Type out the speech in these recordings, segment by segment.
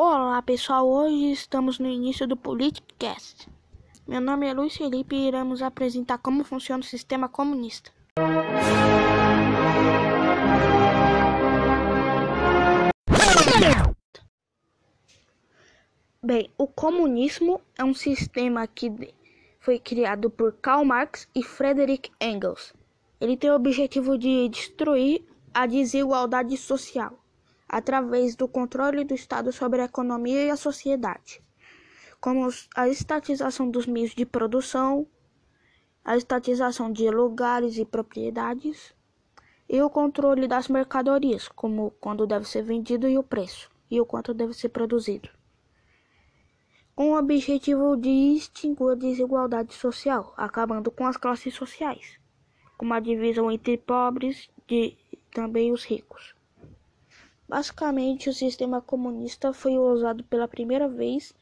Olá pessoal, hoje estamos no início do Politicast. Meu nome é Luiz Felipe e iremos apresentar como funciona o sistema comunista. Bem, o comunismo é um sistema que foi criado por Karl Marx e Friedrich Engels. Ele tem o objetivo de destruir a desigualdade social através do controle do Estado sobre a economia e a sociedade, como a estatização dos meios de produção, a estatização de lugares e propriedades, e o controle das mercadorias, como quando deve ser vendido e o preço, e o quanto deve ser produzido. Com o objetivo de extinguir a desigualdade social, acabando com as classes sociais, como a divisão entre pobres e também os ricos. Basicamente, o sistema comunista foi usado pela primeira vez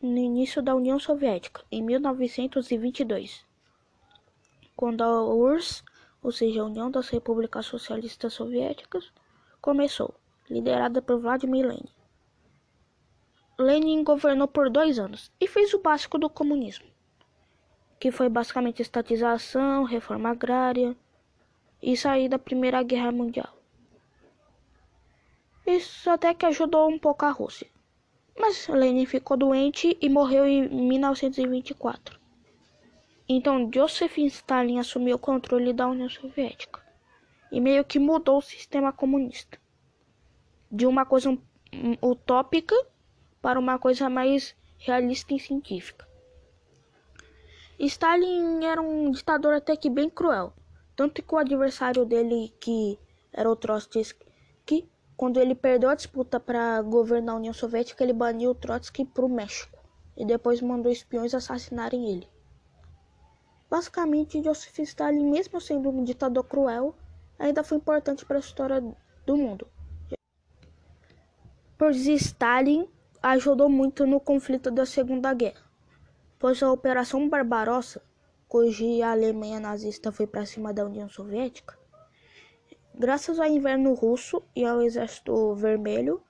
no início da União Soviética, em 1922, quando a URSS, ou seja, a União das Repúblicas Socialistas Soviéticas, começou, liderada por Vladimir Lenin. Lenin governou por dois anos e fez o básico do comunismo, que foi basicamente estatização, reforma agrária e sair da Primeira Guerra Mundial. Isso até que ajudou um pouco a Rússia. Mas Lenin ficou doente e morreu em 1924. Então Joseph Stalin assumiu o controle da União Soviética e meio que mudou o sistema comunista de uma coisa utópica para uma coisa mais realista e científica. Stalin era um ditador até que bem cruel, tanto que o adversário dele, que era o Trotsky, quando ele perdeu a disputa para governar a União Soviética, ele baniu Trotsky para o México e depois mandou espiões assassinarem ele. Basicamente, Joseph Stalin, mesmo sendo um ditador cruel, ainda foi importante para a história do mundo. Pois Stalin ajudou muito no conflito da Segunda Guerra, pois a Operação Barbarossa, cuja Alemanha nazista foi para cima da União Soviética, Graças ao inverno russo e ao exército vermelho,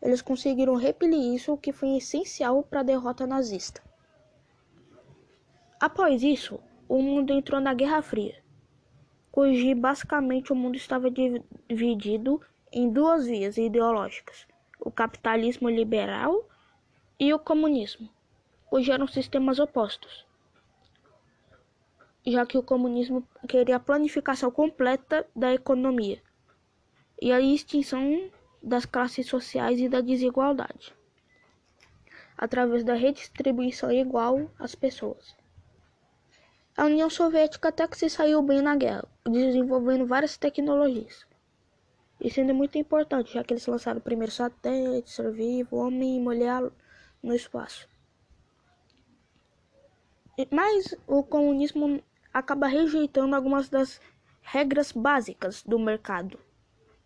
eles conseguiram repelir isso, o que foi essencial para a derrota nazista. Após isso, o mundo entrou na Guerra Fria, cujo basicamente o mundo estava dividido em duas vias ideológicas: o capitalismo liberal e o comunismo, cujos eram sistemas opostos já que o comunismo queria a planificação completa da economia e a extinção das classes sociais e da desigualdade, através da redistribuição igual às pessoas. A União Soviética até que se saiu bem na guerra, desenvolvendo várias tecnologias. E sendo muito importante, já que eles lançaram o primeiro satélite, ser vivo, homem e mulher no espaço. Mas o comunismo acaba rejeitando algumas das regras básicas do mercado.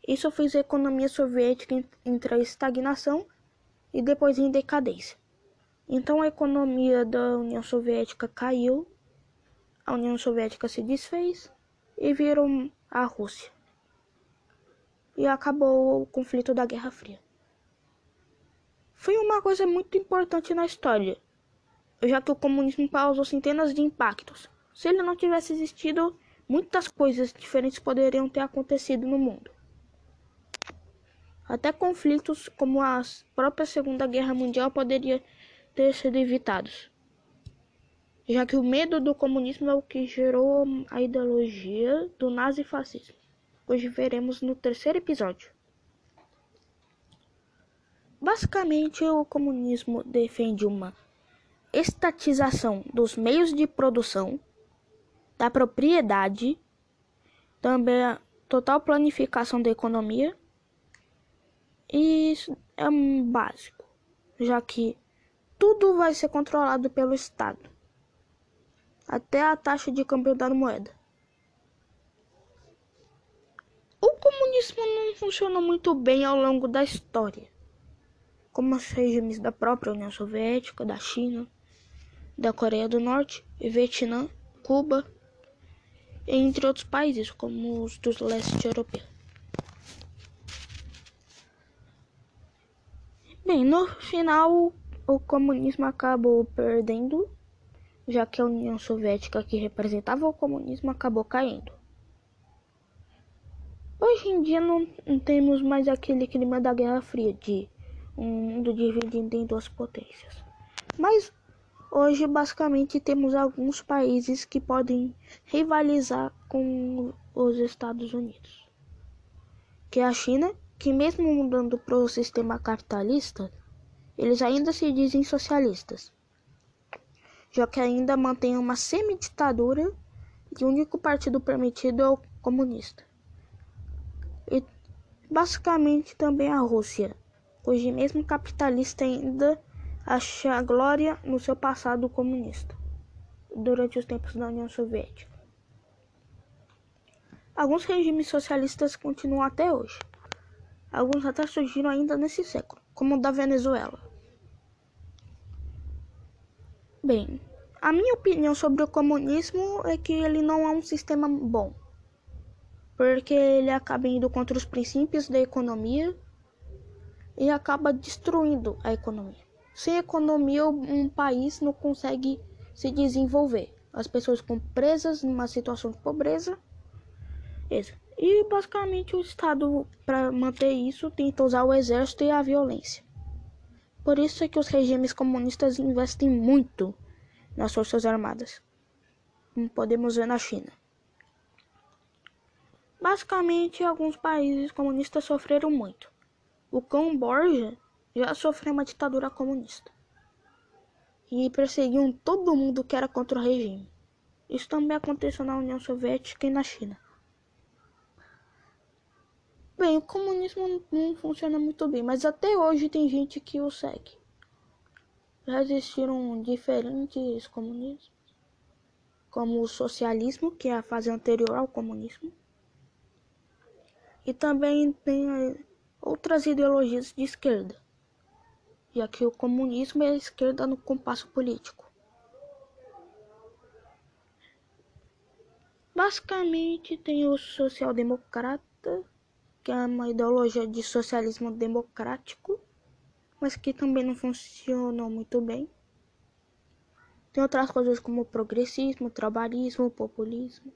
Isso fez a economia soviética entrar em estagnação e depois em decadência. Então a economia da União Soviética caiu, a União Soviética se desfez e virou a Rússia. E acabou o conflito da Guerra Fria. Foi uma coisa muito importante na história, já que o comunismo causou centenas de impactos se ele não tivesse existido, muitas coisas diferentes poderiam ter acontecido no mundo. Até conflitos como a própria Segunda Guerra Mundial poderiam ter sido evitados, já que o medo do comunismo é o que gerou a ideologia do nazifascismo. Hoje veremos no terceiro episódio. Basicamente, o comunismo defende uma estatização dos meios de produção da propriedade, também a total planificação da economia. E isso é um básico, já que tudo vai ser controlado pelo Estado, até a taxa de câmbio da moeda. O comunismo não funcionou muito bem ao longo da história, como os regimes da própria União Soviética, da China, da Coreia do Norte, Vietnã, Cuba entre outros países, como os do leste europeu. Bem, no final o comunismo acabou perdendo, já que a União Soviética, que representava o comunismo, acabou caindo. Hoje em dia não, temos mais aquele clima da Guerra Fria, de um mundo dividido em duas potências. Mas hoje basicamente temos alguns países que podem rivalizar com os Estados Unidos. Que é a China, que mesmo mudando para o sistema capitalista, eles ainda se dizem socialistas, já que ainda mantém uma semi-ditadura e o único partido permitido é o comunista. E basicamente também a Rússia, cujo mesmo capitalista ainda acha glória no seu passado comunista, durante os tempos da União Soviética. Alguns regimes socialistas continuam até hoje. Alguns até surgiram ainda nesse século, como o da Venezuela. Bem, a minha opinião sobre o comunismo é que ele não é um sistema bom, porque ele acaba indo contra os princípios da economia e acaba destruindo a economia. Sem economia, um país não consegue se desenvolver. As pessoas ficam presas numa situação de pobreza. Isso. E basicamente o Estado, para manter isso, tenta usar o exército e a violência. Por isso é que os regimes comunistas investem muito nas forças armadas, como podemos ver na China. Basicamente, alguns países comunistas sofreram muito. O Camboja já sofreu uma ditadura comunista e perseguiam todo mundo que era contra o regime. Isso também aconteceu na União Soviética e na China. Bem, o comunismo não funciona muito bem, mas até hoje tem gente que o segue. Já existiram diferentes comunismos, como o socialismo, que é a fase anterior ao comunismo, e também tem eh, outras ideologias de esquerda, já que o comunismo é a esquerda no compasso político. Basicamente tem o social-democrata que é uma ideologia de socialismo democrático, mas que também não funcionou muito bem. Tem outras coisas como progressismo, trabalhismo, populismo,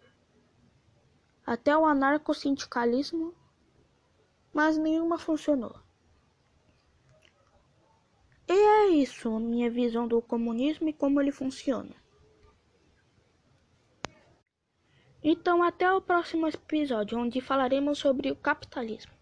até o anarcossindicalismo, mas nenhuma funcionou. E é isso, minha visão do comunismo e como ele funciona. Então, até o próximo episódio, onde falaremos sobre o capitalismo.